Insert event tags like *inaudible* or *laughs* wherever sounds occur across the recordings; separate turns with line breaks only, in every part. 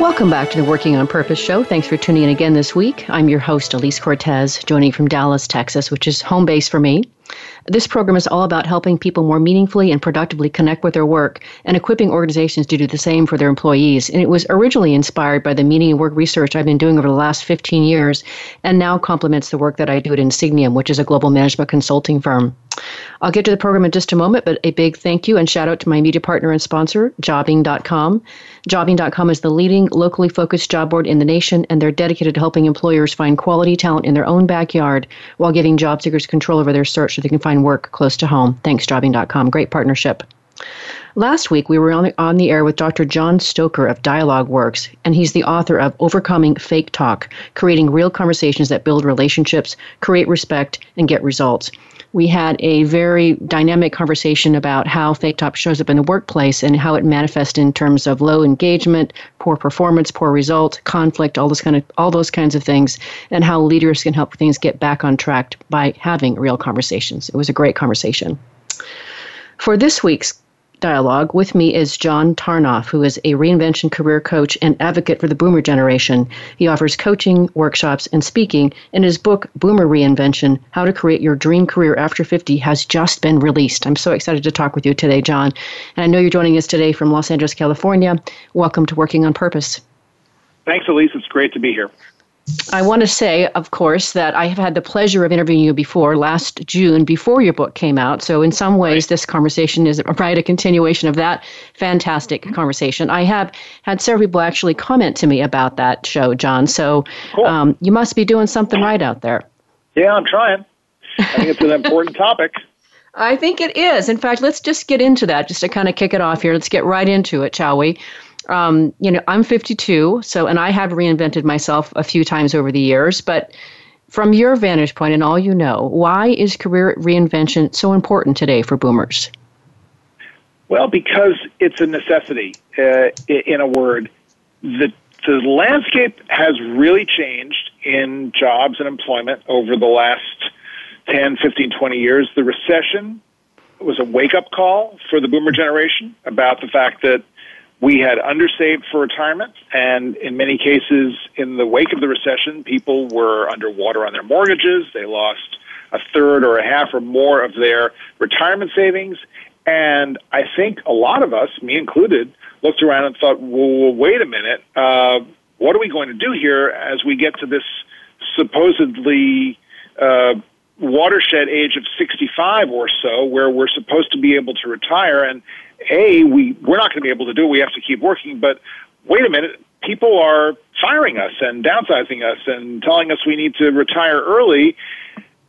Welcome back to the Working on Purpose show. Thanks for tuning in again this week. I'm your host, Elise Cortes, joining from Dallas, Texas, which is home base for me. This program is all about helping people more meaningfully and productively connect with their work and equipping organizations to do the same for their employees. And it was originally inspired by the meaning and work research I've been doing over the last 15 years and now complements the work that I do at Insigniam, which is a global management consulting firm. I'll get to the program in just a moment, but a big thank you and shout out to my media partner and sponsor, Jobing.com. Jobing.com is the leading locally focused job board in the nation, and they're dedicated to helping employers find quality talent in their own backyard while giving job seekers control over their search so they can find work close to home. Thanks, Jobing.com. Great partnership. Last week, we were on the, on the air with Dr. John Stoker of Dialogue Works, and he's the author of Overcoming Fake Talk Creating Real Conversations That Build Relationships, Create Respect, and Get Results we had a very dynamic conversation about how fake talk shows up in the workplace and how it manifests in terms of low engagement, poor performance, poor result, conflict, all those kind of all those kinds of things, and how leaders can help things get back on track by having real conversations. It was a great conversation. For this week's dialogue. With me is John Tarnoff, who is a reinvention career coach and advocate for the boomer generation. He offers coaching, workshops, and speaking, and his book, Boomer Reinvention How to Create Your Dream Career After 50, has just been released. I'm so excited to talk with you today, John. And I know you're joining us today from Los Angeles, California. Welcome to Working on Purpose.
Thanks, Elise. It's great to be here.
I want to say, of course, that I have had the pleasure of interviewing you before last June, before your book came out. So, in some ways, this conversation is right a continuation of that fantastic conversation. I have had several people actually comment to me about that show, John. So, cool. um, you must be doing something right out there.
Yeah, I'm trying. I think it's an important topic. *laughs*
I think it is. In fact, let's just get into that, just to kind of kick it off here. Let's get right into it, shall we? Um, you know, I'm 52, so and I have reinvented myself a few times over the years, but from your vantage point and all you know, why is career reinvention so important today for boomers?
Well, because it's a necessity. Uh, in a word, the the landscape has really changed in jobs and employment over the last 10, 15, 20 years. The recession was a wake up call for the boomer generation about the fact that we had undersaved for retirement, and in many cases, in the wake of the recession, people were underwater on their mortgages. They lost a third or a half or more of their retirement savings. And I think a lot of us, me included, looked around and thought, well, wait a minute, uh, what are we going to do here as we get to this supposedly uh, watershed age of 65 or so, where we're supposed to be able to retire? And a, we, we're not going to be able to do it. We have to keep working. But wait a minute, people are firing us and downsizing us and telling us we need to retire early.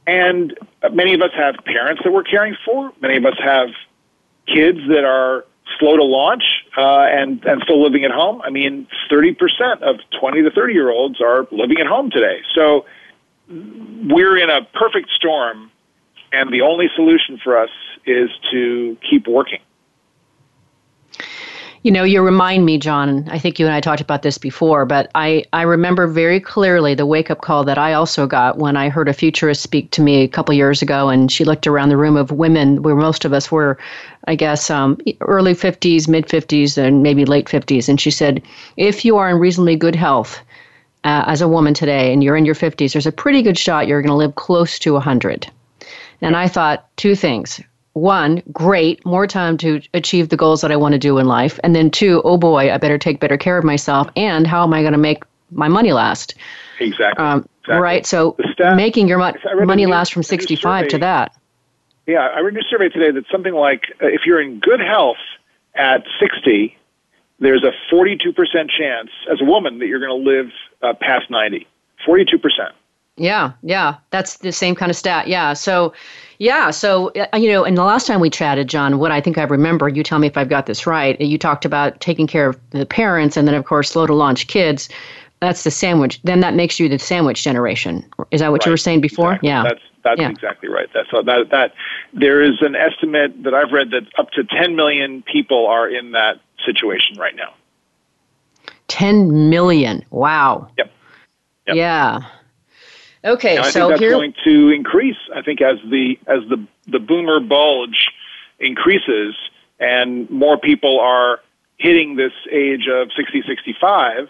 And many of us have parents that we're caring for. Many of us have kids that are slow to launch uh, and and still living at home. I mean, thirty percent of twenty to thirty year olds are living at home today. So we're in a perfect storm, and the only solution for us is to keep working.
You know, you remind me, John, I think you and I talked about this before, but I, I remember very clearly the wake up call that I also got when I heard a futurist speak to me a couple years ago, and she looked around the room of women where most of us were, I guess, um, early 50s, mid 50s, and maybe late 50s. And she said, if you are in reasonably good health, uh, as a woman today and you're in your 50s, there's a pretty good shot you're going to live close to 100. And I thought two things one, great, more time to achieve the goals that I want to do in life. And then two, oh boy, I better take better care of myself. And how am I going to make my money last?
Exactly. Um, exactly.
Right. So making your mo- money new, last from 65 to that.
Yeah, I read a survey today that something like uh, if you're in good health at 60, there's a 42% chance as a woman that you're going to live uh, past 90. 42%.
Yeah, yeah, that's the same kind of stat. Yeah, so yeah, so uh, you know, and the last time we chatted, John, what I think I remember, you tell me if I've got this right. You talked about taking care of the parents, and then of course, slow to launch kids. That's the sandwich. Then that makes you the sandwich generation. Is that what
right.
you were saying before?
Exactly.
Yeah.
That's that's
yeah.
exactly right. That's that that there is an estimate that I've read that up to 10 million people are in that situation right now.
10 million. Wow.
Yep. yep.
Yeah. Okay,
and I
so
think that's
here
going to increase. I think as the as the the boomer bulge increases and more people are hitting this age of 60, 65,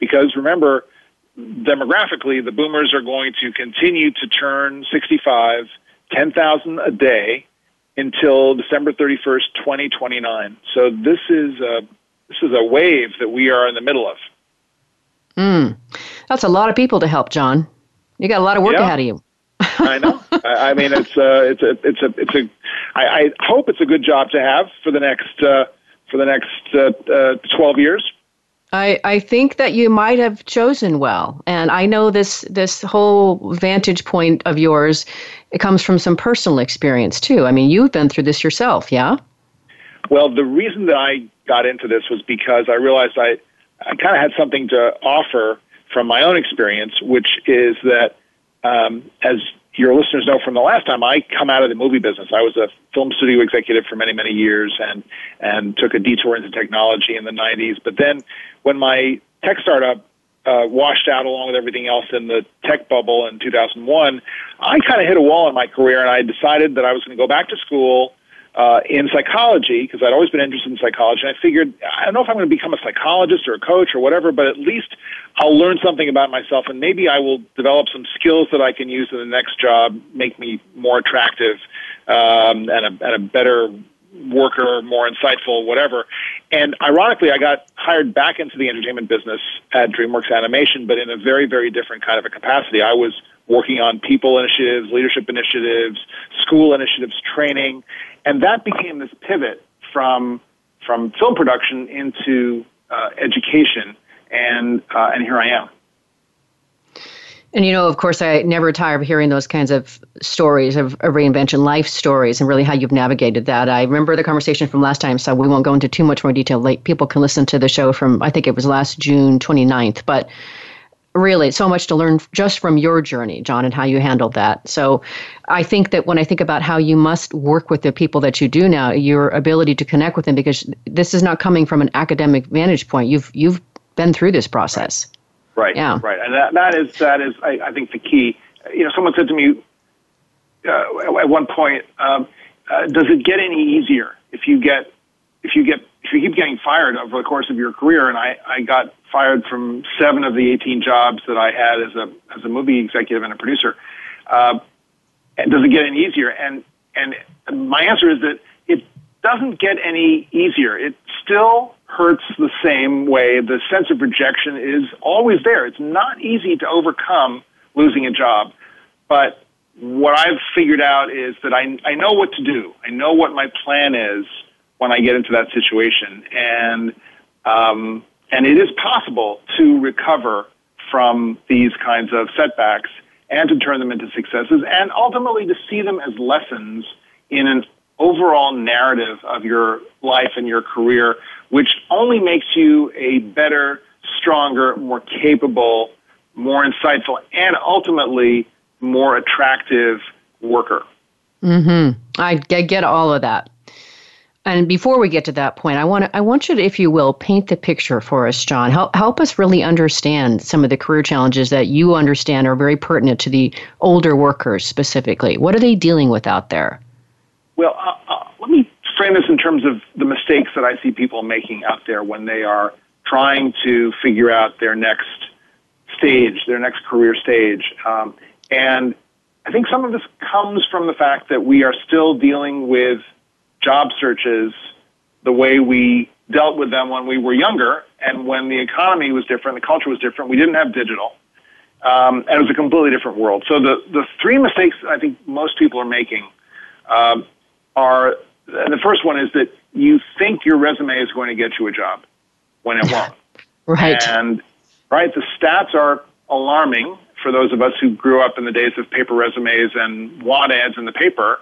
because remember, demographically, the boomers are going to continue to turn 65, 10,000 a day until December 31st, 2029. So this is a this is a wave that we are in the middle of.
Mm. That's a lot of people to help, John. You got a lot of work
yeah.
ahead of you.
I know. *laughs* I, I mean, it's uh, it's a it's a it's a. I, I hope it's a good job to have for the next uh, for the next uh, uh, twelve years.
I, I think that you might have chosen well, and I know this this whole vantage point of yours. It comes from some personal experience too. I mean, you've been through this yourself, yeah.
Well, the reason that I got into this was because I realized I I kind of had something to offer from my own experience, which is that um, as your listeners know from the last time, I come out of the movie business. I was a film studio executive for many, many years and, and took a detour into technology in the 90s. But then when my tech startup uh, washed out along with everything else in the tech bubble in 2001, I kind of hit a wall in my career and I decided that I was going to go back to school uh, in psychology because I'd always been interested in psychology. And I figured I don't know if I'm going to become a psychologist or a coach or whatever, but at least I'll learn something about myself, and maybe I will develop some skills that I can use in the next job, make me more attractive um, and, a, and a better worker, more insightful, whatever. And ironically, I got hired back into the entertainment business at DreamWorks Animation, but in a very, very different kind of a capacity. I was working on people initiatives, leadership initiatives, school initiatives, training, and that became this pivot from from film production into uh, education, and uh, and here I am.
And you know, of course, I never tire of hearing those kinds of stories of, of, reinvention, life stories, and really how you've navigated that. I remember the conversation from last time, so we won't go into too much more detail. Like people can listen to the show from I think it was last June 29th, but really so much to learn just from your journey john and how you handled that. So i think that when i think about how you must work with the people that you do now your ability to connect with them because this is not coming from an academic vantage point. You've you've been through this process.
Right.
Yeah.
Right. And that, that is that is I, I think the key. You know someone said to me uh, at one point um, uh, does it get any easier if you get if you get if you keep getting fired over the course of your career? And i i got fired from seven of the 18 jobs that I had as a as a movie executive and a producer. Uh, and does it get any easier? And and my answer is that it doesn't get any easier. It still hurts the same way. The sense of rejection is always there. It's not easy to overcome losing a job, but what I've figured out is that I I know what to do. I know what my plan is when I get into that situation, and um, and it is possible to recover from these kinds of setbacks and to turn them into successes and ultimately to see them as lessons in an overall narrative of your life and your career, which only makes you a better, stronger, more capable, more insightful, and ultimately more attractive worker.
Mm-hmm. I get all of that. And before we get to that point, I want to, I want you to, if you will, paint the picture for us, John. Help help us really understand some of the career challenges that you understand are very pertinent to the older workers specifically. What are they dealing with out there?
Well, uh, uh, let me frame this in terms of the mistakes that I see people making out there when they are trying to figure out their next stage, their next career stage. Um, and I think some of this comes from the fact that we are still dealing with job searches the way we dealt with them when we were younger and when the economy was different, the culture was different. We didn't have digital. Um, and it was a completely different world. So the, the three mistakes I think most people are making um, are the first one is that you think your resume is going to get you a job when it won't.
right.
And right, the stats are alarming for those of us who grew up in the days of paper resumes and want ads in the paper.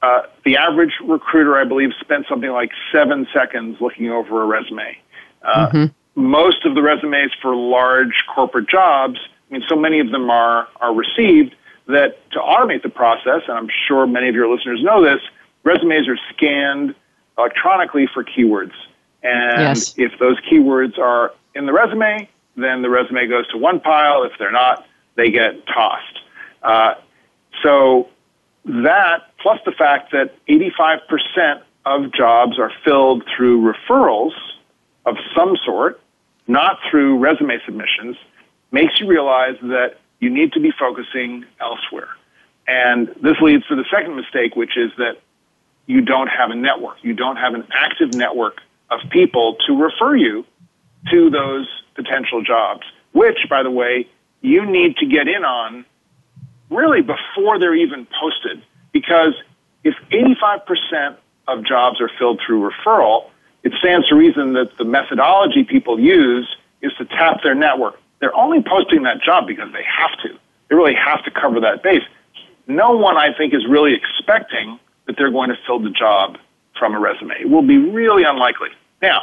Uh, the average recruiter, I believe, spent something like seven seconds looking over a resume. Uh, mm-hmm. most of the resumes for large corporate jobs, I mean, so many of them are, are received that to automate the process, and I'm sure many of your listeners know this, resumes are scanned electronically for keywords. And
yes.
if those keywords are in the resume, then the resume goes to one pile. If they're not, they get tossed. Uh, so that, plus the fact that 85% of jobs are filled through referrals of some sort, not through resume submissions, makes you realize that you need to be focusing elsewhere. And this leads to the second mistake, which is that you don't have a network. You don't have an active network of people to refer you to those potential jobs, which, by the way, you need to get in on really before they're even posted. Because if 85% of jobs are filled through referral, it stands to reason that the methodology people use is to tap their network. They're only posting that job because they have to. They really have to cover that base. No one, I think, is really expecting that they're going to fill the job from a resume. It will be really unlikely. Now,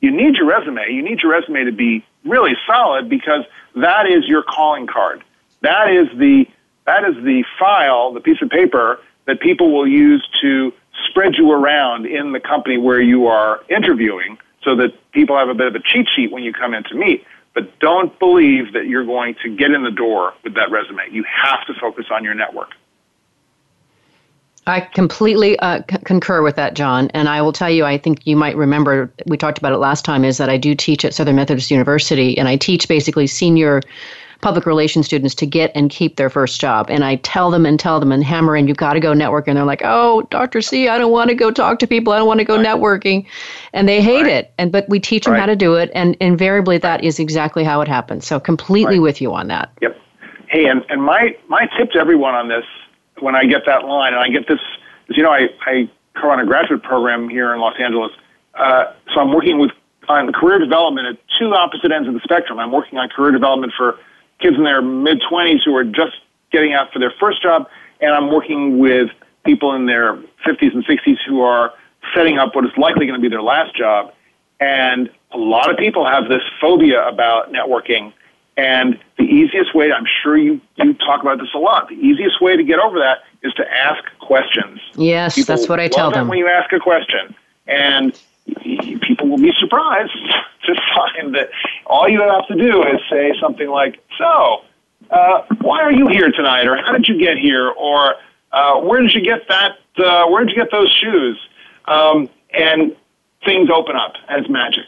you need your resume. You need your resume to be really solid because that is your calling card. That is the that is the file, the piece of paper that people will use to spread you around in the company where you are interviewing so that people have a bit of a cheat sheet when you come in to meet. But don't believe that you're going to get in the door with that resume. You have to focus on your network.
I completely uh, c- concur with that, John. And I will tell you, I think you might remember, we talked about it last time, is that I do teach at Southern Methodist University, and I teach basically senior public relations students to get and keep their first job. And I tell them and tell them and hammer in, you've got to go network. And they're like, oh, Dr. C, I don't want to go talk to people. I don't want to go right. networking. And they hate right. it. And But we teach them right. how to do it. And invariably, that is exactly how it happens. So completely with you on that.
Yep. Hey, and, and my, my tip to everyone on this, when I get that line, and I get this, as you know, I, I co-run a graduate program here in Los Angeles. Uh, so I'm working with on career development at two opposite ends of the spectrum. I'm working on career development for kids in their mid 20s who are just getting out for their first job, and I'm working with people in their 50s and 60s who are setting up what is likely going to be their last job. And a lot of people have this phobia about networking. And the easiest way, I'm sure you, you talk about this a lot, the easiest way to get over that is to ask questions.
Yes, people that's what I tell them.
When you ask a question. And people will be surprised *laughs* to find that all you have to do is say something like, "So, uh, why are you here tonight?" or "How did you get here?" or uh, "Where did you get that? Uh, where did you get those shoes?" Um, and things open up as magic.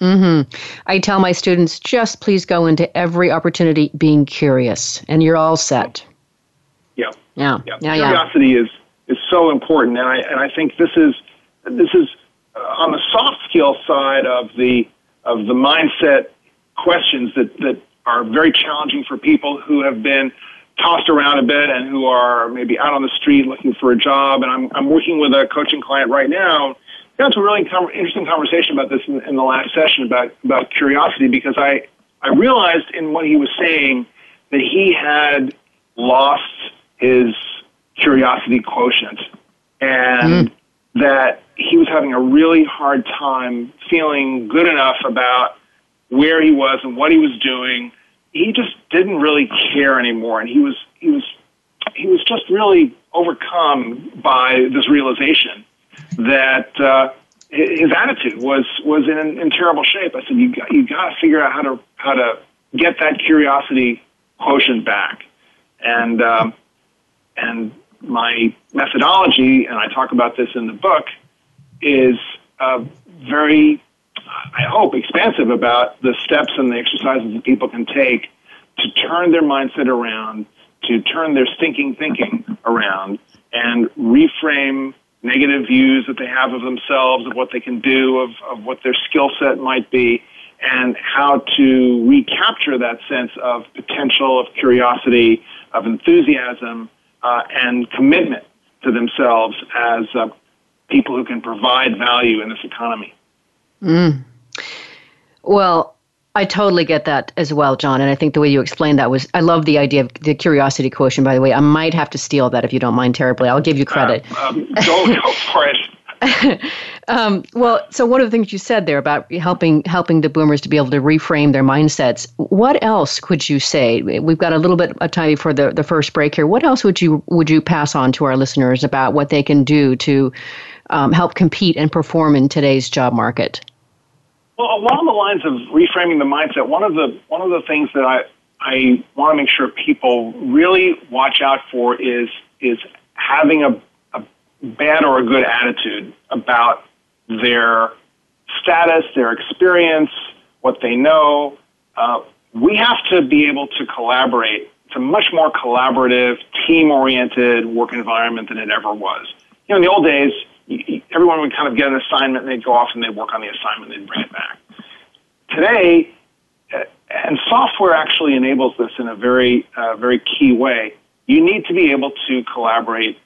Mm-hmm. I tell my students, just please go into every opportunity being curious, and you're all set.
Yeah.
Yeah.
Yeah.
yeah
Curiosity
yeah.
is is so important, and I and I think this is this is on the soft skill side of the of the mindset questions that that are very challenging for people who have been tossed around a bit and who are maybe out on the street looking for a job. And I'm I'm working with a coaching client right now. Got a really com- interesting conversation about this in, in the last session about about curiosity because I I realized in what he was saying that he had lost his curiosity quotient and mm. That he was having a really hard time feeling good enough about where he was and what he was doing. He just didn't really care anymore, and he was he was he was just really overcome by this realization that uh, his attitude was was in, in terrible shape. I said, "You got you got to figure out how to how to get that curiosity quotient back," and um, and my methodology, and I talk about this in the book, is uh, very, I hope, expansive about the steps and the exercises that people can take to turn their mindset around, to turn their stinking thinking around, and reframe negative views that they have of themselves, of what they can do, of, of what their skill set might be, and how to recapture that sense of potential, of curiosity, of enthusiasm, uh, and commitment to themselves as uh, people who can provide value in this economy.
Mm. Well, I totally get that as well, John. And I think the way you explained that was, I love the idea of the curiosity quotient, by the way. I might have to steal that if you don't mind terribly. I'll give you credit.
Uh, um, go, go for it.
Um, well, so one of the things you said there about helping helping the boomers to be able to reframe their mindsets. What else could you say? We've got a little bit of time before the, the first break here. What else would you would you pass on to our listeners about what they can do to um, help compete and perform in today's job market?
Well, along the lines of reframing the mindset, one of the one of the things that I I want to make sure people really watch out for is is having a, a bad or a good attitude about their status, their experience, what they know. Uh, we have to be able to collaborate. It's a much more collaborative, team-oriented work environment than it ever was. You know, in the old days, everyone would kind of get an assignment and they'd go off and they'd work on the assignment and they'd bring it back. Today, uh, and software actually enables this in a very, uh, very key way. You need to be able to collaborate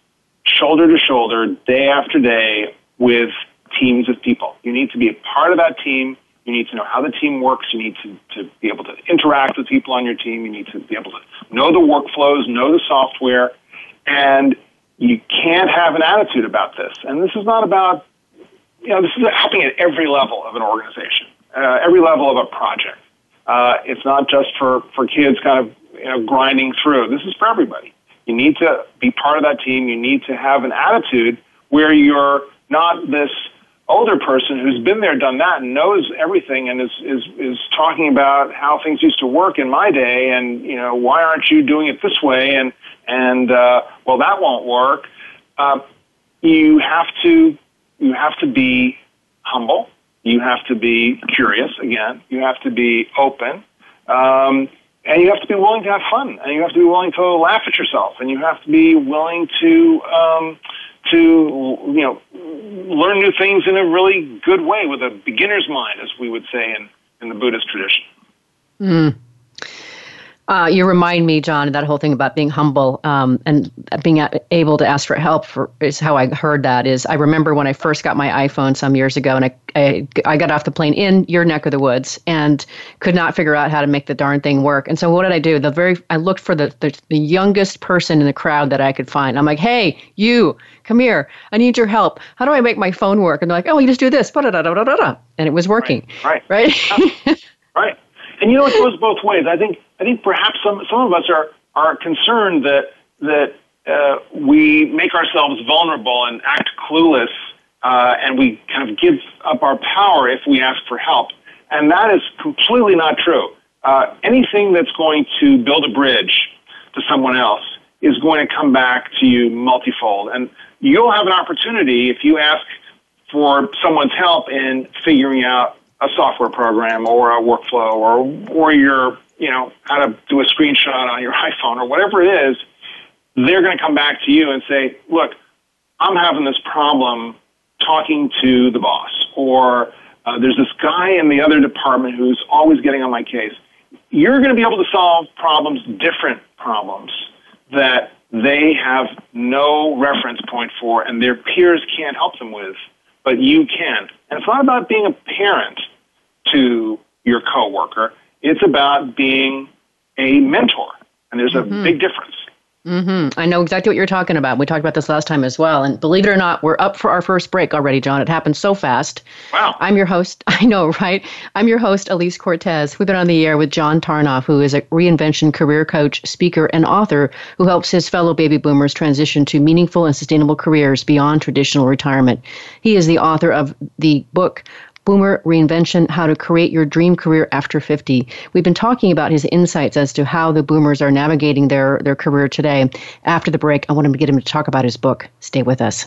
shoulder to shoulder, day after day, with teams of people. You need to be a part of that team. You need to know how the team works. You need to, to be able to interact with people on your team. You need to be able to know the workflows, know the software, and you can't have an attitude about this. And this is not about, you know, this is happening at every level of an organization, uh, every level of a project. Uh, it's not just for, for kids kind of, you know, grinding through. This is for everybody. You need to be part of that team. You need to have an attitude where you're not this older person who's been there, done that, and knows everything, and is is is talking about how things used to work in my day, and you know why aren't you doing it this way, and and uh, well that won't work. Uh, you have to you have to be humble. You have to be curious. Again, you have to be open. Um, and you have to be willing to have fun, and you have to be willing to laugh at yourself, and you have to be willing to um, to you know learn new things in a really good way with a beginner's mind, as we would say in in the Buddhist tradition.
Mm. Uh, you remind me, John, that whole thing about being humble um, and being able to ask for help for, is how I heard that. Is I remember when I first got my iPhone some years ago, and I, I, I got off the plane in your neck of the woods and could not figure out how to make the darn thing work. And so what did I do? The very I looked for the, the, the youngest person in the crowd that I could find. I'm like, hey, you, come here. I need your help. How do I make my phone work? And they're like, oh, you just do this. And it was working.
Right.
Right.
Right. right. And you know, it goes both ways. I think I think perhaps some some of us are are concerned that that uh, we make ourselves vulnerable and act clueless, uh, and we kind of give up our power if we ask for help. And that is completely not true. Uh, anything that's going to build a bridge to someone else is going to come back to you multifold. And you'll have an opportunity if you ask for someone's help in figuring out a software program or a workflow or or your you know how to do a screenshot on your *laughs* iPhone or whatever it is, they're going to come back to you and say, look, I'm having this problem talking to the boss, or uh, there's this guy in the other department who's always getting on my case. You're going to be able to solve problems, different problems that they have no reference point for and their peers can't help them with, but you can. And it's not about being a parent to your coworker. It's about being a mentor, and there's a mm-hmm. big difference.
Mm-hmm. I know exactly what you're talking about. We talked about this last time as well. And believe it or not, we're up for our first break already, John. It happened so fast.
Wow.
I'm your host. *laughs* I know, right? I'm your host, Elise Cortes. We've been on the air with John Tarnoff, who is a reinvention career coach, speaker, and author who helps his fellow baby boomers transition to meaningful and sustainable careers beyond traditional retirement. He is the author of the book, Boomer Reinvention How to Create Your Dream Career After 50. We've been talking about his insights as to how the boomers are navigating their, their career today. After the break, I want to get him to talk about his book. Stay with us.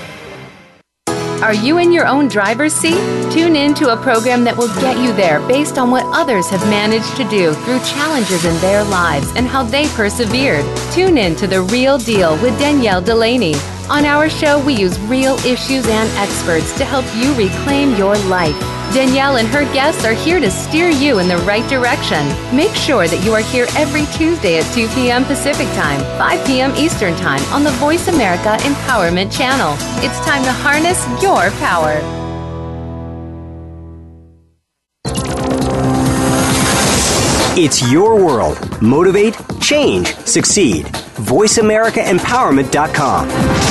Are you in your own driver's seat? Tune in to a program that will get you there based on what others have managed to do through challenges in their lives and how they persevered. Tune in to The Real Deal with Danielle Delaney. On our show, we use real issues and experts to help you reclaim your life. Danielle and her guests are here to steer you in the right direction. Make sure that you are here every Tuesday at 2 p.m. Pacific Time, 5 p.m. Eastern Time on the Voice America Empowerment Channel. It's time to harness your power.
It's your world. Motivate, change, succeed. VoiceAmericaEmpowerment.com.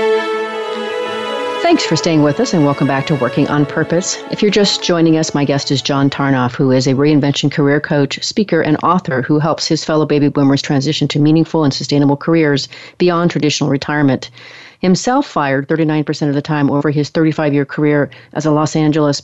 Thanks for staying with us and welcome back to Working on Purpose. If you're just joining us, my guest is John Tarnoff, who is a reinvention career coach, speaker, and author who helps his fellow baby boomers transition to meaningful and sustainable careers beyond traditional retirement. Himself fired 39% of the time over his 35 year career as a Los Angeles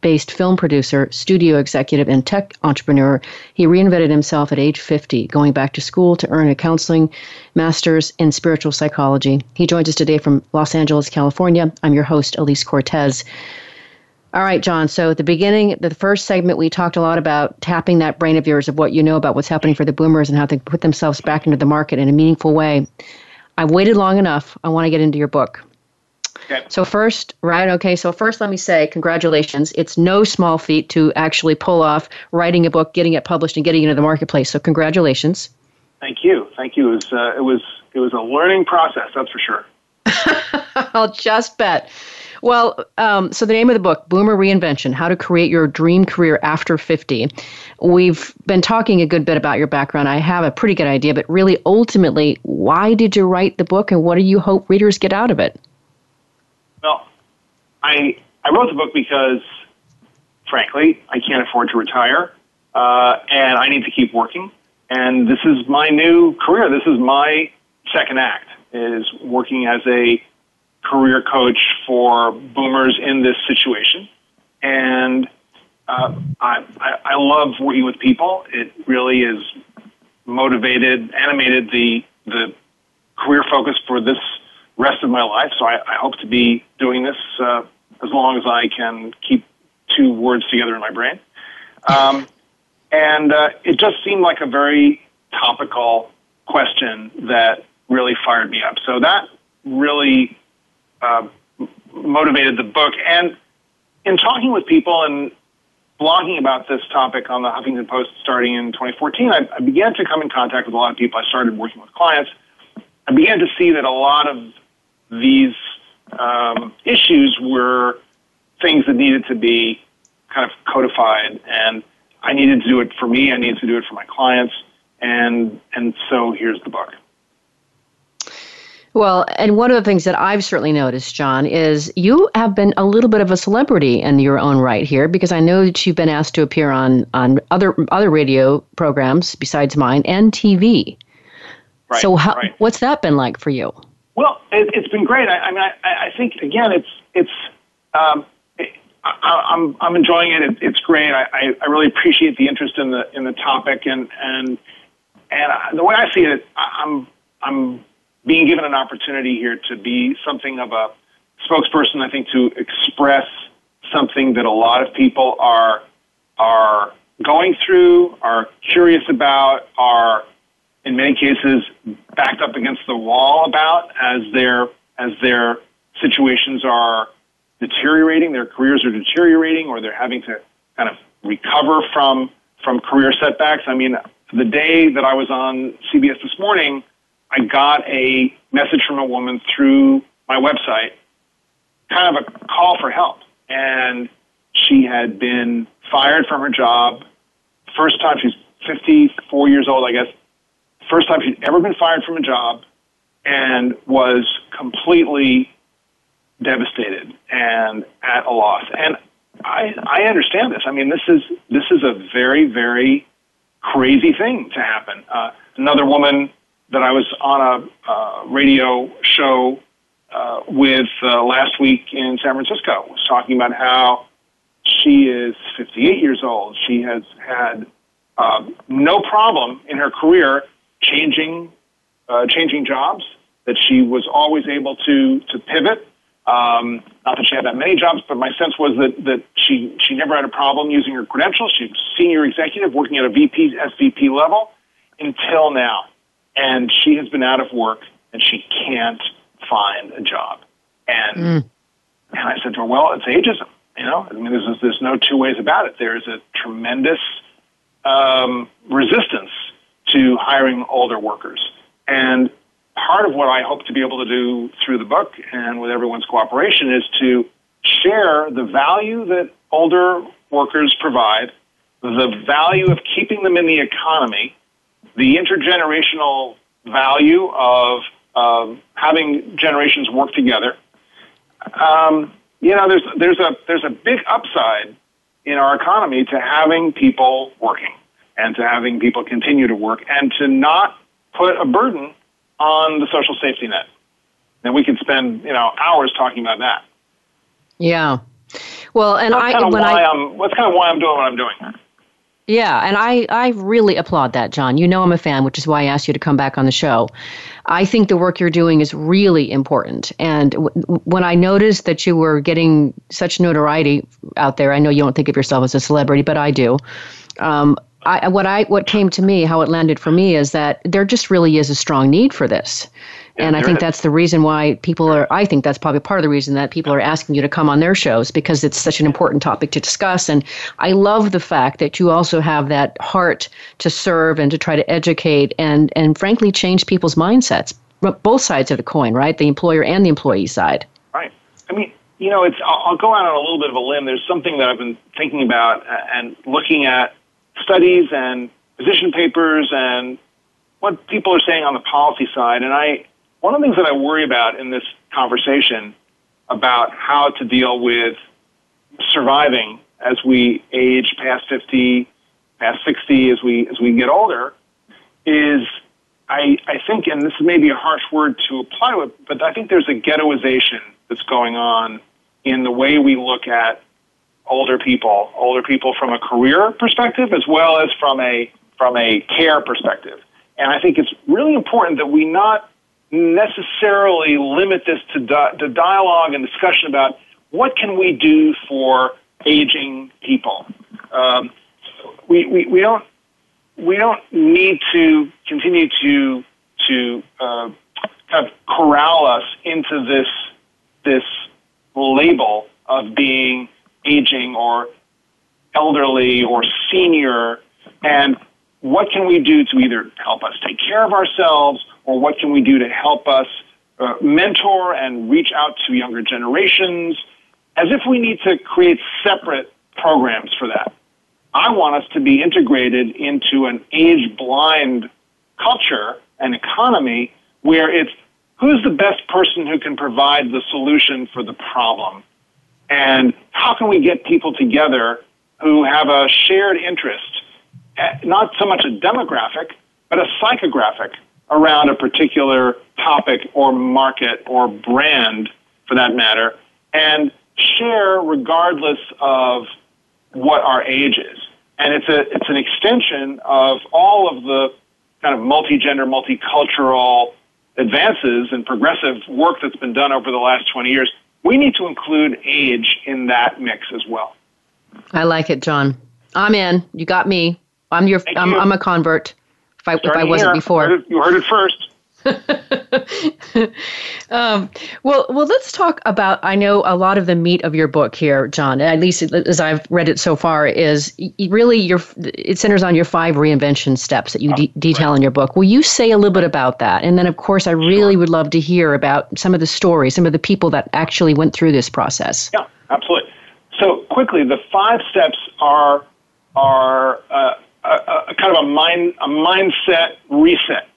based film producer, studio executive, and tech entrepreneur, he reinvented himself at age 50, going back to school to earn a counseling master's in spiritual psychology. He joins us today from Los Angeles, California. I'm your host, Elise Cortes. All right, John. So at the beginning, the first segment, we talked a lot about tapping that brain of yours of what you know about what's happening for the boomers and how they put themselves back into the market in a meaningful way. I've waited long enough. I want to get into your book. Okay. So first, right? Okay. So first, let me say congratulations. It's no small feat to actually pull off writing a book, getting it published, and getting it into the marketplace. So congratulations.
Thank you. Thank you. It was uh, it was it was a learning process. That's for sure. *laughs*
I'll just bet. Well, um, so the name of the book, Boomer Reinvention How to Create Your Dream Career After 50. We've been talking a good bit about your background. I have a pretty good idea, but really, ultimately, why did you write the book and what do you hope readers get out of it?
Well, I I wrote the book because, frankly, I can't afford to retire, uh, and I need to keep working. And this is my new career. This is my second act is working as a career coach for boomers in this situation. And uh, I, I, I love working with people. It really is motivated, animated the the career focus for this rest of my life. So I, I hope to be doing this uh, as long as I can keep two words together in my brain. Um, and uh, it just seemed like a very topical question that really fired me up. So that really uh, motivated the book. And in talking with people and blogging about this topic on the Huffington Post starting in 2014, I, I began to come in contact with a lot of people. I started working with clients. I began to see that a lot of these um, issues were things that needed to be kind of codified, and I needed to do it for me. I needed to do it for my clients, and and so here's the book.
Well, and one of the things that I've certainly noticed, John, is you have been a little bit of a celebrity in your own right here because I know that you've been asked to appear on on other other radio programs besides mine and TV.
Right,
so, how,
right.
what's that been like for you?
Well, it, has been great. I, I mean, I, I, think again, it's it's. Um, it, I, I'm I'm enjoying it. it it's great. I, I really appreciate the interest in the in the topic and and and the way I see it, I'm I'm being given an opportunity here to be something of a spokesperson. I think to express something that a lot of people are are going through, are curious about, are in many cases backed up against the wall about as their as their situations are deteriorating, their careers are deteriorating, or they're having to kind of recover from from career setbacks. I mean, the day that I was on CBS this morning, I got a message from a woman through my website, kind of a call for help, and she had been fired from her job. First time she's 54 years old, I guess. First time she'd ever been fired from a job, and was completely devastated and at a loss. And I, I understand this. I mean, this is this is a very very crazy thing to happen. Uh, another woman that I was on a uh, radio show uh, with uh, last week in San Francisco was talking about how she is 58 years old. She has had um, no problem in her career changing uh, changing jobs. That she was always able to to pivot um, not that she had that many jobs, but my sense was that, that she, she never had a problem using her credentials. She was senior executive working at a VP, SVP level until now. And she has been out of work and she can't find a job. And, mm. and I said to her, well, it's ageism. You know, I mean, there's, there's no two ways about it. There's a tremendous um, resistance to hiring older workers. And part of what I hope to be able to do through the book and with everyone's cooperation is to share the value that older workers provide, the value of keeping them in the economy, the intergenerational value of having generations work together. Um, you know, there's there's a there's a big upside in our economy to having people working and to having people continue to work and to not put a burden on the social safety net. And we could spend, you know, hours talking about that.
Yeah. Well, and
that's
I
kind of
when
why
I,
am that's kind of why I'm doing what I'm doing.
Yeah, and I, I really applaud that, John. You know I'm a fan, which is why I asked you to come back on the show. I think the work you're doing is really important. And w- when I noticed that you were getting such notoriety out there, I know you don't think of yourself as a celebrity, but I do. Um, I, what I what came to me, how it landed for me, is that there just really is a strong need for this, yeah, and I think is. that's the reason why people are. I think that's probably part of the reason that people are asking you to come on their shows because it's such an important topic to discuss. And I love the fact that you also have that heart to serve and to try to educate and and frankly change people's mindsets, both sides of the coin, right? The employer and the employee side.
Right. I mean, you know, it's. I'll, I'll go out on a little bit of a limb. There's something that I've been thinking about uh, and looking at studies and position papers and what people are saying on the policy side. And I, one of the things that I worry about in this conversation about how to deal with surviving as we age past 50, past 60, as we, as we get older, is I, I think, and this may be a harsh word to apply it, but I think there's a ghettoization that's going on in the way we look at older people, older people from a career perspective as well as from a from a care perspective. And I think it's really important that we not necessarily limit this to, di- to dialogue and discussion about what can we do for aging people. Um, we, we, we don't we don't need to continue to to uh, kind of corral us into this this label of being aging or elderly or senior and what can we do to either help us take care of ourselves or what can we do to help us uh, mentor and reach out to younger generations as if we need to create separate programs for that. I want us to be integrated into an age blind culture and economy where it's who's the best person who can provide the solution for the problem and how can we get people together who have a shared interest, eh, not so much a demographic, but a psychographic around a particular topic or market or brand for that matter, and share regardless of what our age is. And it's a it's an extension of all of the kind of multi-gender, multicultural advances and progressive work that's been done over the last 20 years we need to include age in that mix as well.
I like it, John. I'm in. You got me. I'm your. I'm,
you.
I'm, a convert. If I, if I wasn't
here.
before,
you heard, it, you heard it first. *laughs*
um, well, well, let's talk about. I know a lot of the meat of your book here, John. At least as I've read it so far, is really your. It centers on your five reinvention steps that you de- detail
right.
in your book. Will you say a little bit about that? And then, of course, I really would love to hear about some of the stories, some of the people that actually went through this process.
Yeah, absolutely. So quickly, the five steps are are uh, a, a, kind of a mind a mindset reset,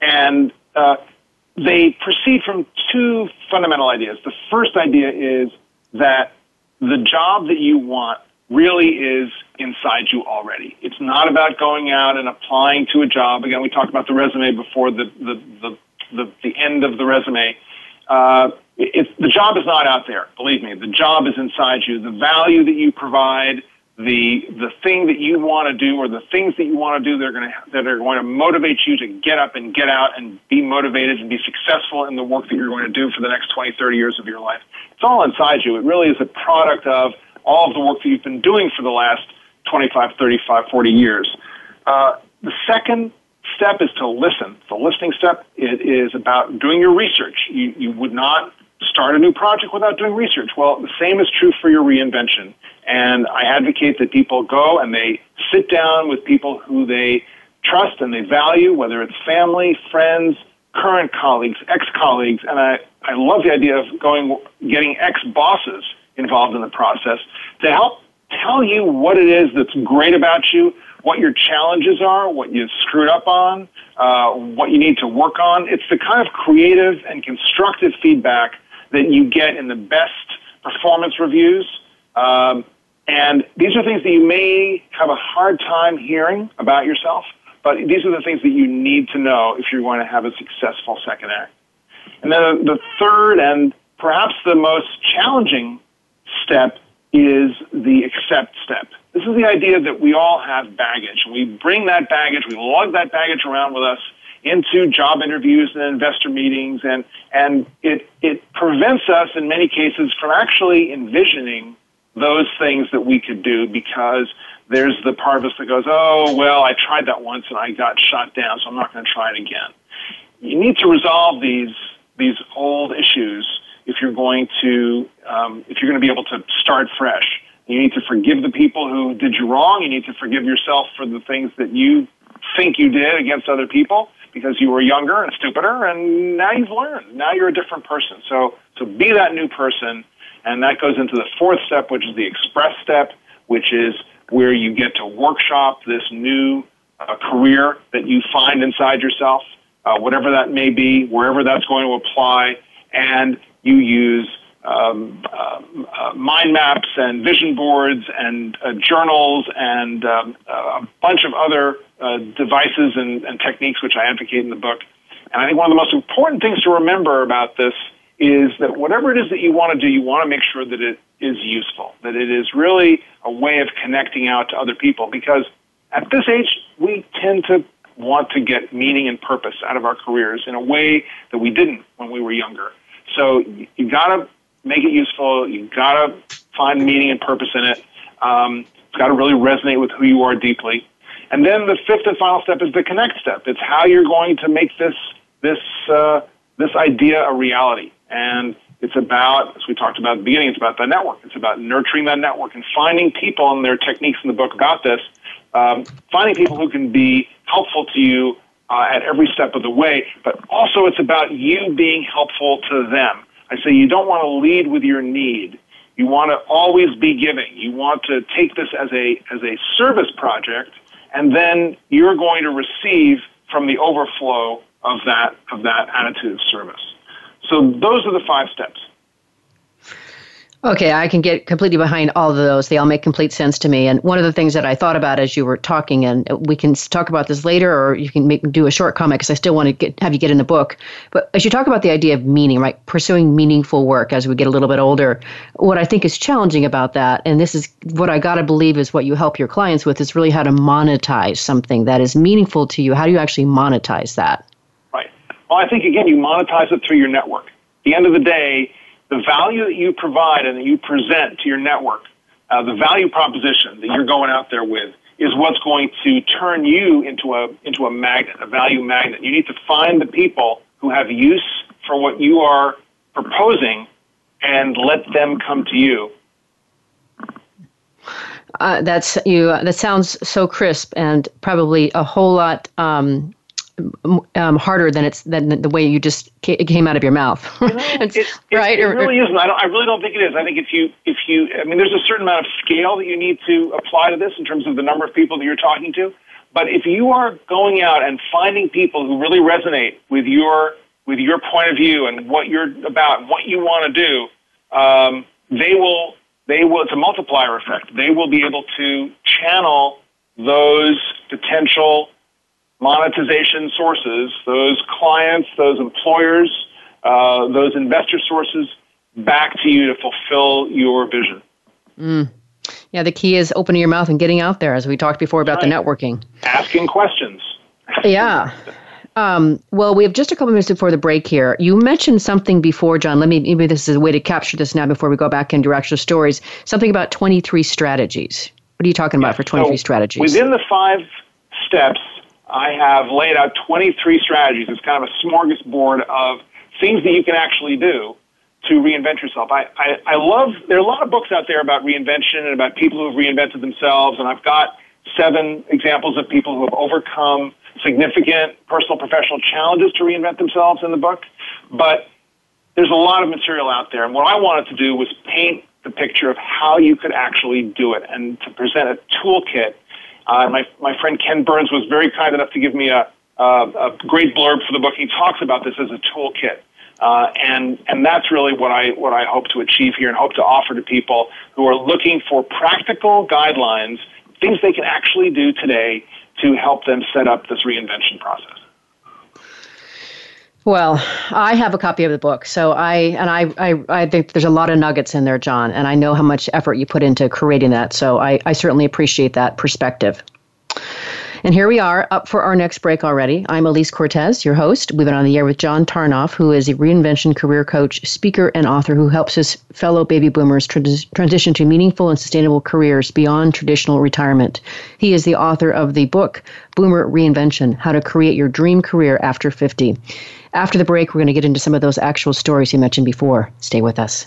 and uh, they proceed from two fundamental ideas. The first idea is that the job that you want really is inside you already. It's not about going out and applying to a job. Again, we talked about the resume before the the the, the, the end of the resume. Uh, it's, the job is not out there. Believe me, the job is inside you. The value that you provide, the the thing that you want to do, or the things that you want to do that are going to that are going to motivate you to get up and get out and be motivated and be successful in the work that you're going to do for the next 20, 30 years of your life. It's all inside you. It really is a product of all of the work that you've been doing for the last 25, 35, 40 years. Uh, the second step is to listen. The listening step it is about doing your research. You, you would not start a new project without doing research. Well, the same is true for your reinvention. And I advocate that people go and they sit down with people who they trust and they value, whether it's family, friends, current colleagues, ex-colleagues. And I, I love the idea of going, getting ex-bosses involved in the process to help tell you what it is that's great about you, what your challenges are, what you screwed up on, uh, what you need to work on. It's the kind of creative and constructive feedback that you get in the best performance reviews. Um, and these are things that you may have a hard time hearing about yourself, but these are the things that you need to know if you're going to have a successful second act. And then the third and perhaps the most challenging step is the accept step. This is the idea that we all have baggage. We bring that baggage, we lug that baggage around with us into job interviews and investor meetings, and, and it, it prevents us in many cases from actually envisioning those things that we could do because there's the part of us that goes, oh, well, I tried that once and I got shot down, so I'm not going to try it again. You need to resolve these, these old issues if you're going to, um, if you're going to be able to start fresh. You need to forgive the people who did you wrong. You need to forgive yourself for the things that you think you did against other people because you were younger and stupider, and now you've learned. Now you're a different person. So, so be that new person, and that goes into the fourth step, which is the express step, which is where you get to workshop this new uh, career that you find inside yourself, uh, whatever that may be, wherever that's going to apply, and you use um, uh, uh, mind maps and vision boards and uh, journals and um, a bunch of other uh, devices and, and techniques which I advocate in the book. And I think one of the most important things to remember about this is that whatever it is that you want to do, you want to make sure that it is useful, that it is really a way of connecting out to other people. Because at this age, we tend to want to get meaning and purpose out of our careers in a way that we didn't when we were younger. So you got to make it useful. You got to find meaning and purpose in it. Um, it's got to really resonate with who you are deeply. And then the fifth and final step is the connect step. It's how you're going to make this this uh, this idea a reality. And it's about, as we talked about at the beginning, it's about the network. It's about nurturing that network and finding people, and there are techniques in the book about this. Um, finding people who can be helpful to you uh, at every step of the way, but also it's about you being helpful to them. I say you don't want to lead with your need. You want to always be giving. You want to take this as a as a service project, and then you're going to receive from the overflow of that of that attitude of service. So those are the five steps.
Okay, I can get completely behind all of those. They all make complete sense to me. And one of the things that I thought about as you were talking, and we can talk about this later, or you can make, do a short comment because I still want to get, have you get in the book. But as you talk about the idea of meaning, right, pursuing meaningful work as we get a little bit older, what I think is challenging about that, and this is what I got to believe is what you help your clients with, is really how to monetize something that is meaningful to you. How do you actually monetize that?
Right. Well, I think again, you monetize it through your network. At the end of the day, the value that you provide and that you present to your network, uh, the value proposition that you're going out there with, is what's going to turn you into a into a magnet, a value magnet. You need to find the people who have use for what you are proposing and let them come to you.
Uh, that's you. that sounds so crisp and probably a whole lot um, um, harder than it's than the way you just came out of your mouth.
You know, *laughs* it, it, right? It, it really isn't. I, don't, I really don't think it is. I think if you if you, I mean, there's a certain amount of scale that you need to apply to this in terms of the number of people that you're talking to. But if you are going out and finding people who really resonate with your with your point of view and what you're about, and what you want to do, um, they will they will. It's a multiplier effect. They will be able to channel those potential monetization sources, those clients, those employers, uh, those investor sources back to you to fulfill your vision.
Mm. Yeah, the key is opening your mouth and getting out there, as we talked before about right. the networking.
Asking questions. *laughs*
yeah. Um, well, we have just a couple minutes before the break here. You mentioned something before, John. Let me maybe this is a way to capture this now before we go back into your actual stories. Something about 23 strategies. What are you talking about for 23 so strategies?
Within the five steps, I have laid out 23 strategies. It's kind of a smorgasbord of things that you can actually do to reinvent yourself. I, I, I love, there are a lot of books out there about reinvention and about people who have reinvented themselves, and I've got seven examples of people who have overcome significant personal professional challenges to reinvent themselves in the book. But there's a lot of material out there, and what I wanted to do was paint the picture of how you could actually do it and to present a toolkit uh, my, my friend Ken Burns was very kind enough to give me a, a, a great blurb for the book. He talks about this as a toolkit. Uh, and and that's really what I what I hope to achieve here and hope to offer to people who are looking for practical guidelines, things they can actually do today to help them set up this reinvention process.
Well, I have a copy of the book, so I and I, I, I think there's a lot of nuggets in there, John, and I know how much effort you put into creating that. So I, I certainly appreciate that perspective. And here we are, up for our next break already. I'm Elise Cortes, your host. We've been on the air with John Tarnoff, who is a reinvention career coach, speaker, and author who helps his fellow baby boomers trans- transition to meaningful and sustainable careers beyond traditional retirement. He is the author of the book, Boomer Reinvention How to Create Your Dream Career After 50. After the break, we're going to get into some of those actual stories you mentioned before. Stay with us.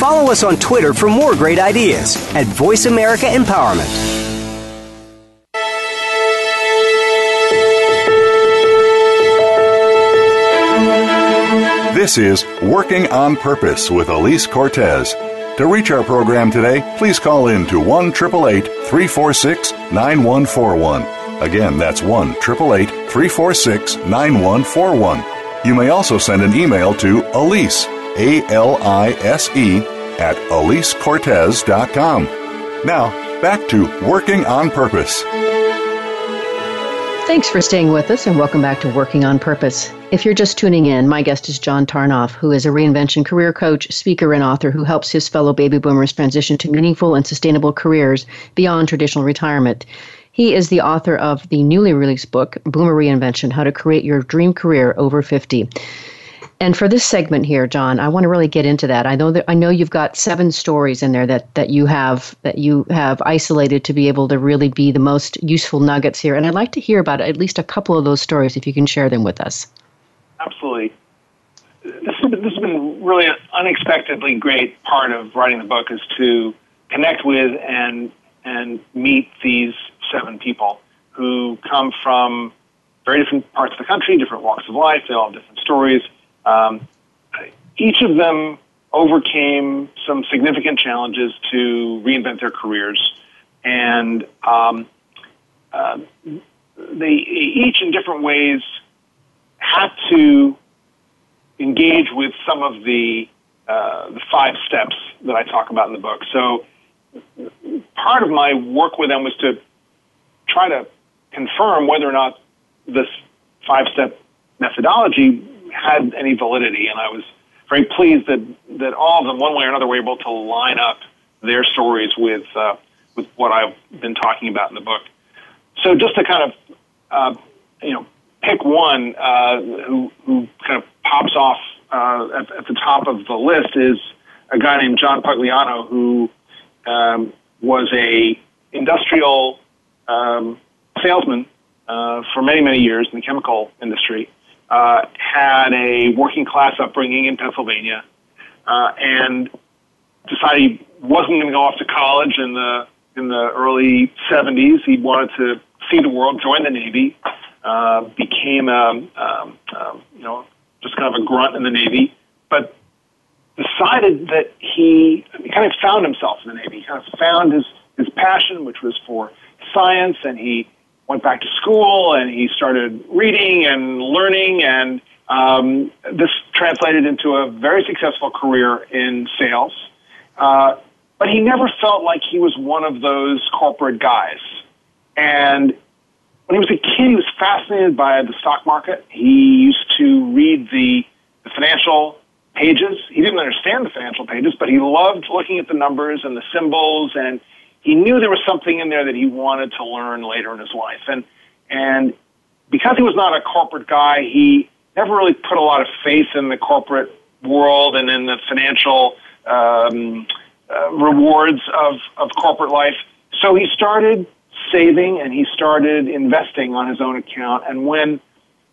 Follow us on Twitter for more great ideas at Voice America Empowerment.
This is Working on Purpose with Elise Cortes. To reach our program today, please call in to 1 346 9141. Again, that's 1 346 9141. You may also send an email to elise a L I S E, at EliseCortes.com. Now, back to Working on Purpose.
Thanks for staying with us and welcome back to Working on Purpose. If you're just tuning in, my guest is John Tarnoff, who is a reinvention career coach, speaker, and author who helps his fellow baby boomers transition to meaningful and sustainable careers beyond traditional retirement. He is the author of the newly released book, Boomer Reinvention How to Create Your Dream Career Over 50. And for this segment here, John, I want to really get into that. I know that I know you've got seven stories in there that, that you have that you have isolated to be able to really be the most useful nuggets here. And I'd like to hear about at least a couple of those stories if you can share them with us.
Absolutely. This has been, this has been really an unexpectedly great part of writing the book is to connect with and and meet these seven people who come from very different parts of the country, different walks of life. They all have different stories. Um, each of them overcame some significant challenges to reinvent their careers, and um, uh, they each in different ways had to engage with some of the uh, the five steps that I talk about in the book. So part of my work with them was to try to confirm whether or not this five step methodology had any validity. And I was very pleased that, that all of them, one way or another, were able to line up their stories with, uh, with what I've been talking about in the book. So just to kind of, uh, you know, pick one uh, who, who kind of pops off uh, at, at the top of the list is a guy named John Pugliano who um, was a industrial um, salesman uh, for many, many years in the chemical industry, uh, had a working class upbringing in Pennsylvania, uh, and decided he wasn't going to go off to college in the in the early 70s. He wanted to see the world, join the Navy, uh, became a, um, um, you know just kind of a grunt in the Navy, but decided that he, he kind of found himself in the Navy. He kind of found his his passion, which was for science, and he went back to school and he started reading and learning and um, this translated into a very successful career in sales. Uh, but he never felt like he was one of those corporate guys. And when he was a kid, he was fascinated by the stock market. He used to read the, the financial pages. He didn't understand the financial pages, but he loved looking at the numbers and the symbols and he knew there was something in there that he wanted to learn later in his life. And, and because he was not a corporate guy, he never really put a lot of faith in the corporate world and in the financial um, uh, rewards of, of corporate life. So he started saving and he started investing on his own account. And when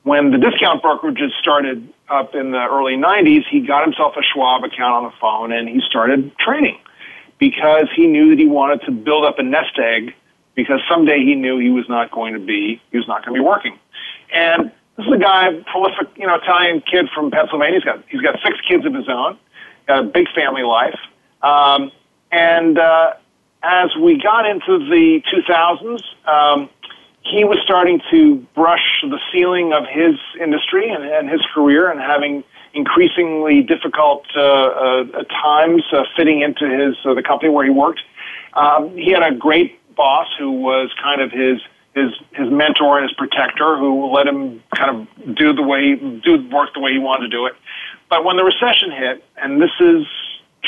when the discount brokerages started up in the early 90s, he got himself a Schwab account on the phone and he started trading because he knew that he wanted to build up a nest egg because someday he knew he was not going to be he was not going to be working. And this is a guy, prolific, you know, Italian kid from Pennsylvania. He's got he's got six kids of his own, got a big family life, um, and uh, as we got into the 2000s, um, he was starting to brush the ceiling of his industry and, and his career, and having increasingly difficult uh, uh, times uh, fitting into his the company where he worked. Um, he had a great boss who was kind of his his his mentor and his protector, who let him kind of do the way do work the way he wanted to do it. But when the recession hit, and this is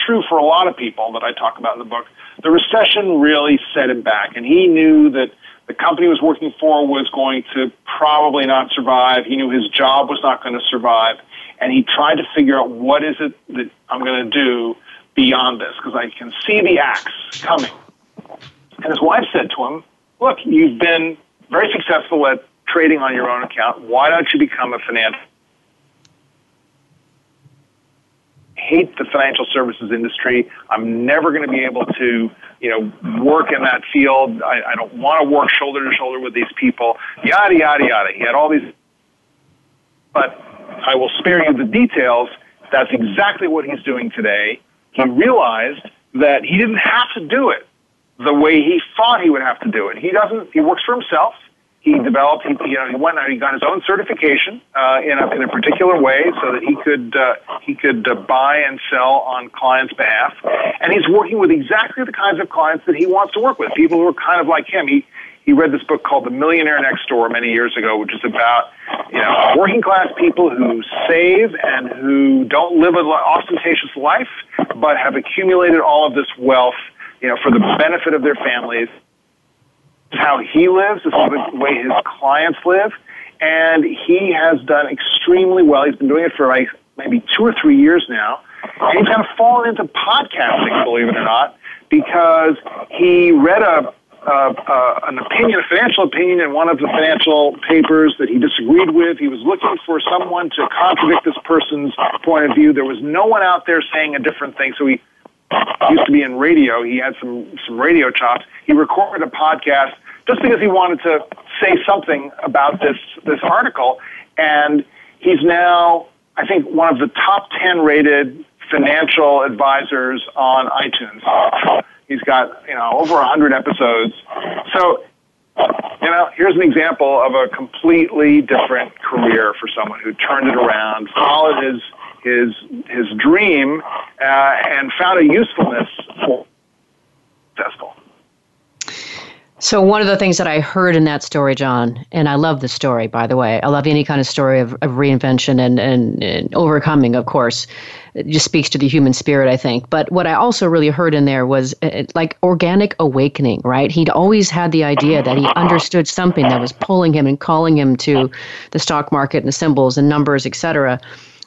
true for a lot of people that I talk about in the book, the recession really set him back, and he knew that the company he was working for was going to probably not survive. He knew his job was not going to survive and he tried to figure out what is it that I'm going to do beyond this because I can see the axe coming. And his wife said to him, "Look, you've been very successful at trading on your own account. Why don't you become a financial?" hate the financial services industry. I'm never going to be able to, you know, work in that field. I, I don't want to work shoulder to shoulder with these people. Yada yada yada. He had all these, but I will spare you the details. That's exactly what he's doing today. He realized that he didn't have to do it the way he thought he would have to do it. He doesn't. He works for himself. He developed. He, you know, he went out. He got his own certification uh, in a in a particular way, so that he could uh, he could uh, buy and sell on clients' behalf. And he's working with exactly the kinds of clients that he wants to work with. People who are kind of like him. He he read this book called The Millionaire Next Door many years ago, which is about you know working class people who save and who don't live an ostentatious life, but have accumulated all of this wealth, you know, for the benefit of their families is how he lives. This is the way his clients live. And he has done extremely well. He's been doing it for like maybe two or three years now. And he's kind of fallen into podcasting, believe it or not, because he read a uh, uh, an opinion, a financial opinion in one of the financial papers that he disagreed with. He was looking for someone to contradict this person's point of view. There was no one out there saying a different thing, so he used to be in radio. He had some some radio chops. He recorded a podcast just because he wanted to say something about this this article, and he's now I think one of the top ten rated financial advisors on iTunes. He's got you know over a hundred episodes. So you know, here's an example of a completely different career for someone who turned it around, followed his his his dream, uh, and found a usefulness for successful.
So one of the things that I heard in that story, John, and I love the story, by the way. I love any kind of story of, of reinvention and, and, and overcoming, of course. It just speaks to the human spirit, I think. But what I also really heard in there was uh, like organic awakening, right? He'd always had the idea that he understood something that was pulling him and calling him to the stock market and the symbols and numbers, et cetera.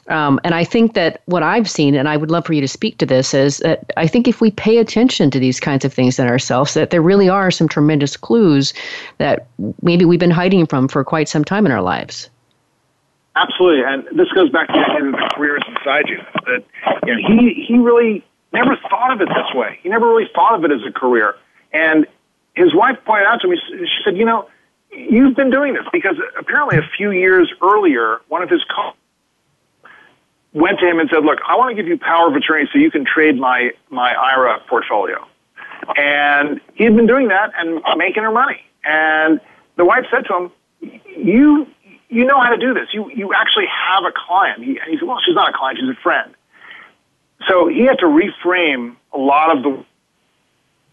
Um, and I think that what I've seen, and I would love for you to speak to this, is that I think if we pay attention to these kinds of things in ourselves, that there really are some tremendous clues that maybe we've been hiding from for quite some time in our lives.
Absolutely, and this goes back to the career inside you. That you know, he he really never thought of it this way. He never really thought of it as a career. And his wife pointed out to me, she said, "You know, you've been doing this because apparently a few years earlier, one of his co- went to him and said, "Look, I want to give you power of attorney so you can trade my my IRA portfolio." And he had been doing that and making her money. And the wife said to him, "You you know how to do this. You you actually have a client." He, and he said, "Well, she's not a client; she's a friend." So he had to reframe a lot of the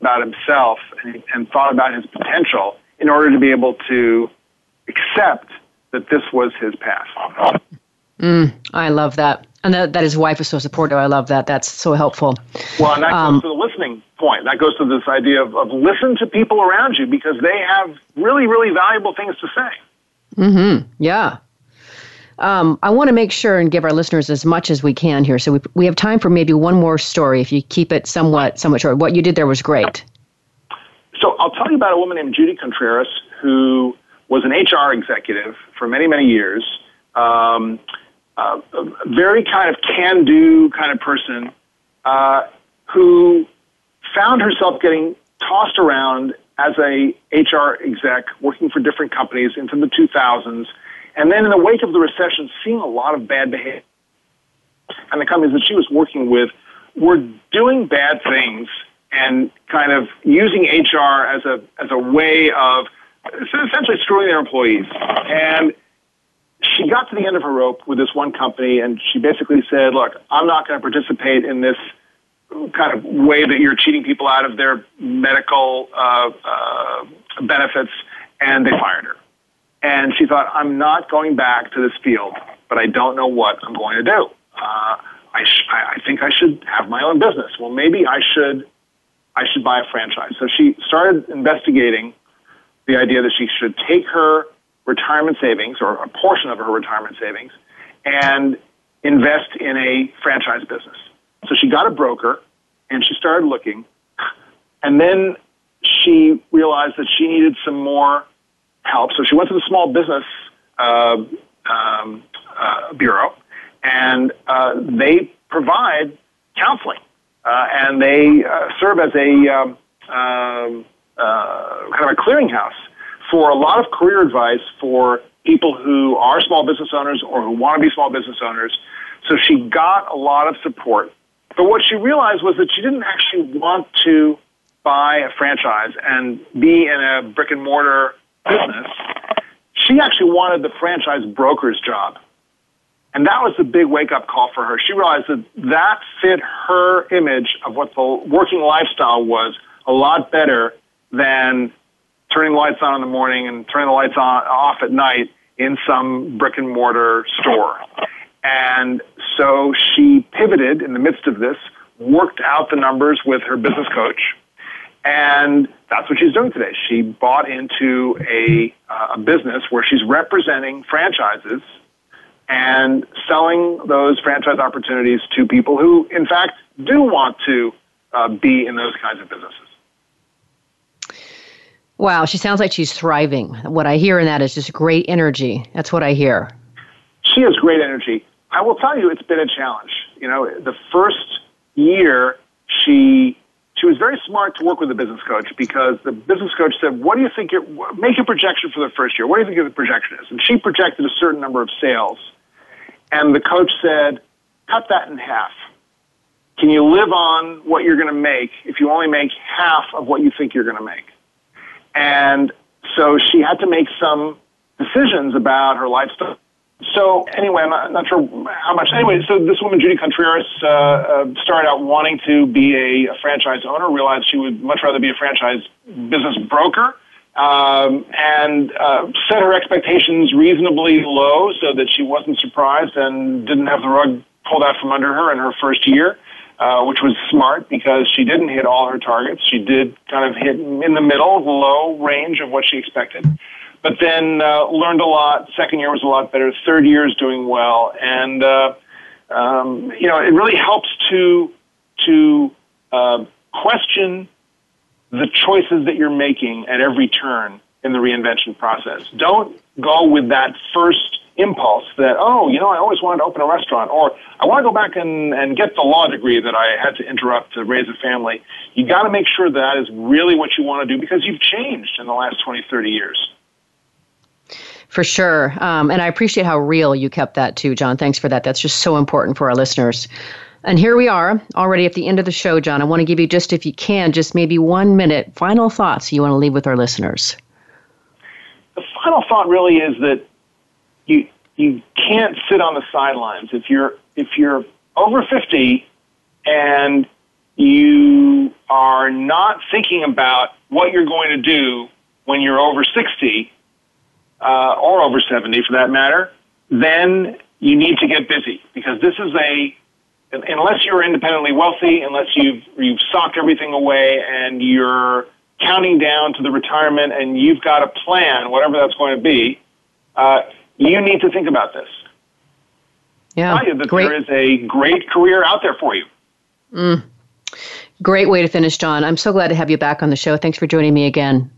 about himself and, and thought about his potential in order to be able to accept that this was his path.
Mm, I love that and that, that his wife is so supportive. I love that. That's so helpful.
Well, and that um, goes to the listening point. That goes to this idea of, of listen to people around you because they have really, really valuable things to say.
Mm-hmm. Yeah. Um, I want to make sure and give our listeners as much as we can here. So we, we have time for maybe one more story if you keep it somewhat somewhat short. What you did there was great.
So I'll tell you about a woman named Judy Contreras who was an HR executive for many, many years. Um, uh, very kind of can do kind of person uh, who found herself getting tossed around as a HR exec working for different companies into the 2000s. And then in the wake of the recession, seeing a lot of bad behavior. And the companies that she was working with were doing bad things and kind of using HR as a, as a way of essentially screwing their employees. And she got to the end of her rope with this one company, and she basically said, "Look, I'm not going to participate in this kind of way that you're cheating people out of their medical uh, uh, benefits," and they fired her. And she thought, "I'm not going back to this field, but I don't know what I'm going to do. Uh, I, sh- I think I should have my own business. Well, maybe I should." I should buy a franchise. So she started investigating the idea that she should take her retirement savings or a portion of her retirement savings and invest in a franchise business. So she got a broker and she started looking. And then she realized that she needed some more help. So she went to the Small Business uh, um, uh, Bureau and uh, they provide counseling uh, and they uh, serve as a um, um uh, kind of a clearinghouse for a lot of career advice for people who are small business owners or who want to be small business owners So she got a lot of support. But what she realized was that she didn't actually want to buy a franchise and be in a brick and mortar business. She actually wanted the franchise broker's job. And that was the big wake up call for her. She realized that that fit her image of what the working lifestyle was a lot better than turning lights on in the morning and turning the lights on off at night in some brick and mortar store. And so she pivoted in the midst of this, worked out the numbers with her business coach, and that's what she's doing today. She bought into a, uh, a business where she's representing franchises and selling those franchise opportunities to people who, in fact, do want to uh, be in those kinds of businesses.
Wow, she sounds like she's thriving. What I hear in that is just great energy. That's what I hear.
She has great energy. I will tell you, it's been a challenge. You know, the first year, she she was very smart to work with a business coach because the business coach said, "What do you think? Your, make a projection for the first year. What do you think the projection is?" And she projected a certain number of sales, and the coach said, "Cut that in half. Can you live on what you're going to make if you only make half of what you think you're going to make?" And so she had to make some decisions about her lifestyle. So anyway, I'm not, not sure how much. Anyway, so this woman, Judy Contreras, uh, uh, started out wanting to be a, a franchise owner. Realized she would much rather be a franchise business broker, um, and uh, set her expectations reasonably low so that she wasn't surprised and didn't have the rug pulled out from under her in her first year. Uh, which was smart because she didn't hit all her targets. She did kind of hit in the middle, low range of what she expected. But then uh, learned a lot. Second year was a lot better. Third year is doing well, and uh, um, you know it really helps to to uh, question the choices that you're making at every turn in the reinvention process. Don't go with that first impulse that, oh, you know, I always wanted to open a restaurant, or I want to go back and, and get the law degree that I had to interrupt to raise a family. You got to make sure that is really what you want to do because you've changed in the last 20, 30 years.
For sure. Um, and I appreciate how real you kept that too, John. Thanks for that. That's just so important for our listeners. And here we are, already at the end of the show, John. I want to give you just, if you can, just maybe one minute final thoughts you want to leave with our listeners.
The final thought really is that you you can't sit on the sidelines. If you're if you're over 50 and you are not thinking about what you're going to do when you're over 60 uh, or over 70 for that matter, then you need to get busy because this is a unless you're independently wealthy, unless you've you've socked everything away and you're counting down to the retirement and you've got a plan, whatever that's going to be, uh, you need to think about this.
Yeah,
tell you that great. there is a great career out there for you.
Mm. Great way to finish, John. I'm so glad to have you back on the show. Thanks for joining me again.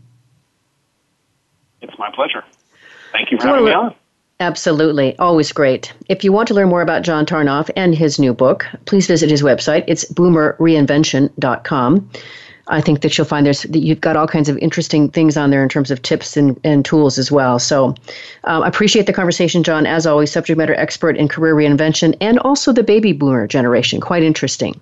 It's my pleasure. Thank you for having me on.
Absolutely. Always great. If you want to learn more about John Tarnoff and his new book, please visit his website. It's boomerreinvention.com. I think that you'll find there's that you've got all kinds of interesting things on there in terms of tips and, and tools as well. So um, I appreciate the conversation, John. As always, subject matter expert in career reinvention and also the baby boomer generation. Quite interesting.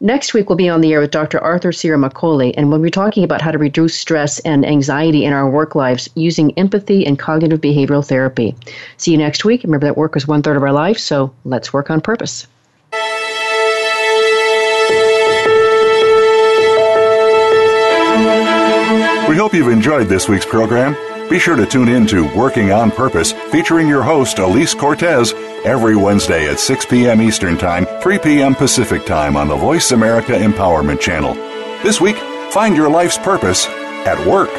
Next week, we'll be on the air with Dr. Arthur Sierra-Macaulay, and we'll be talking about how to reduce stress and anxiety in our work lives using empathy and cognitive behavioral therapy. See you next week. Remember that work is one third of our life, so let's work on purpose.
We hope you've enjoyed this week's program. Be sure to tune in to Working on Purpose, featuring your host, Elise Cortes, every Wednesday at 6 p.m. Eastern Time, 3 p.m. Pacific Time on the Voice America Empowerment Channel. This week, find your life's purpose at work.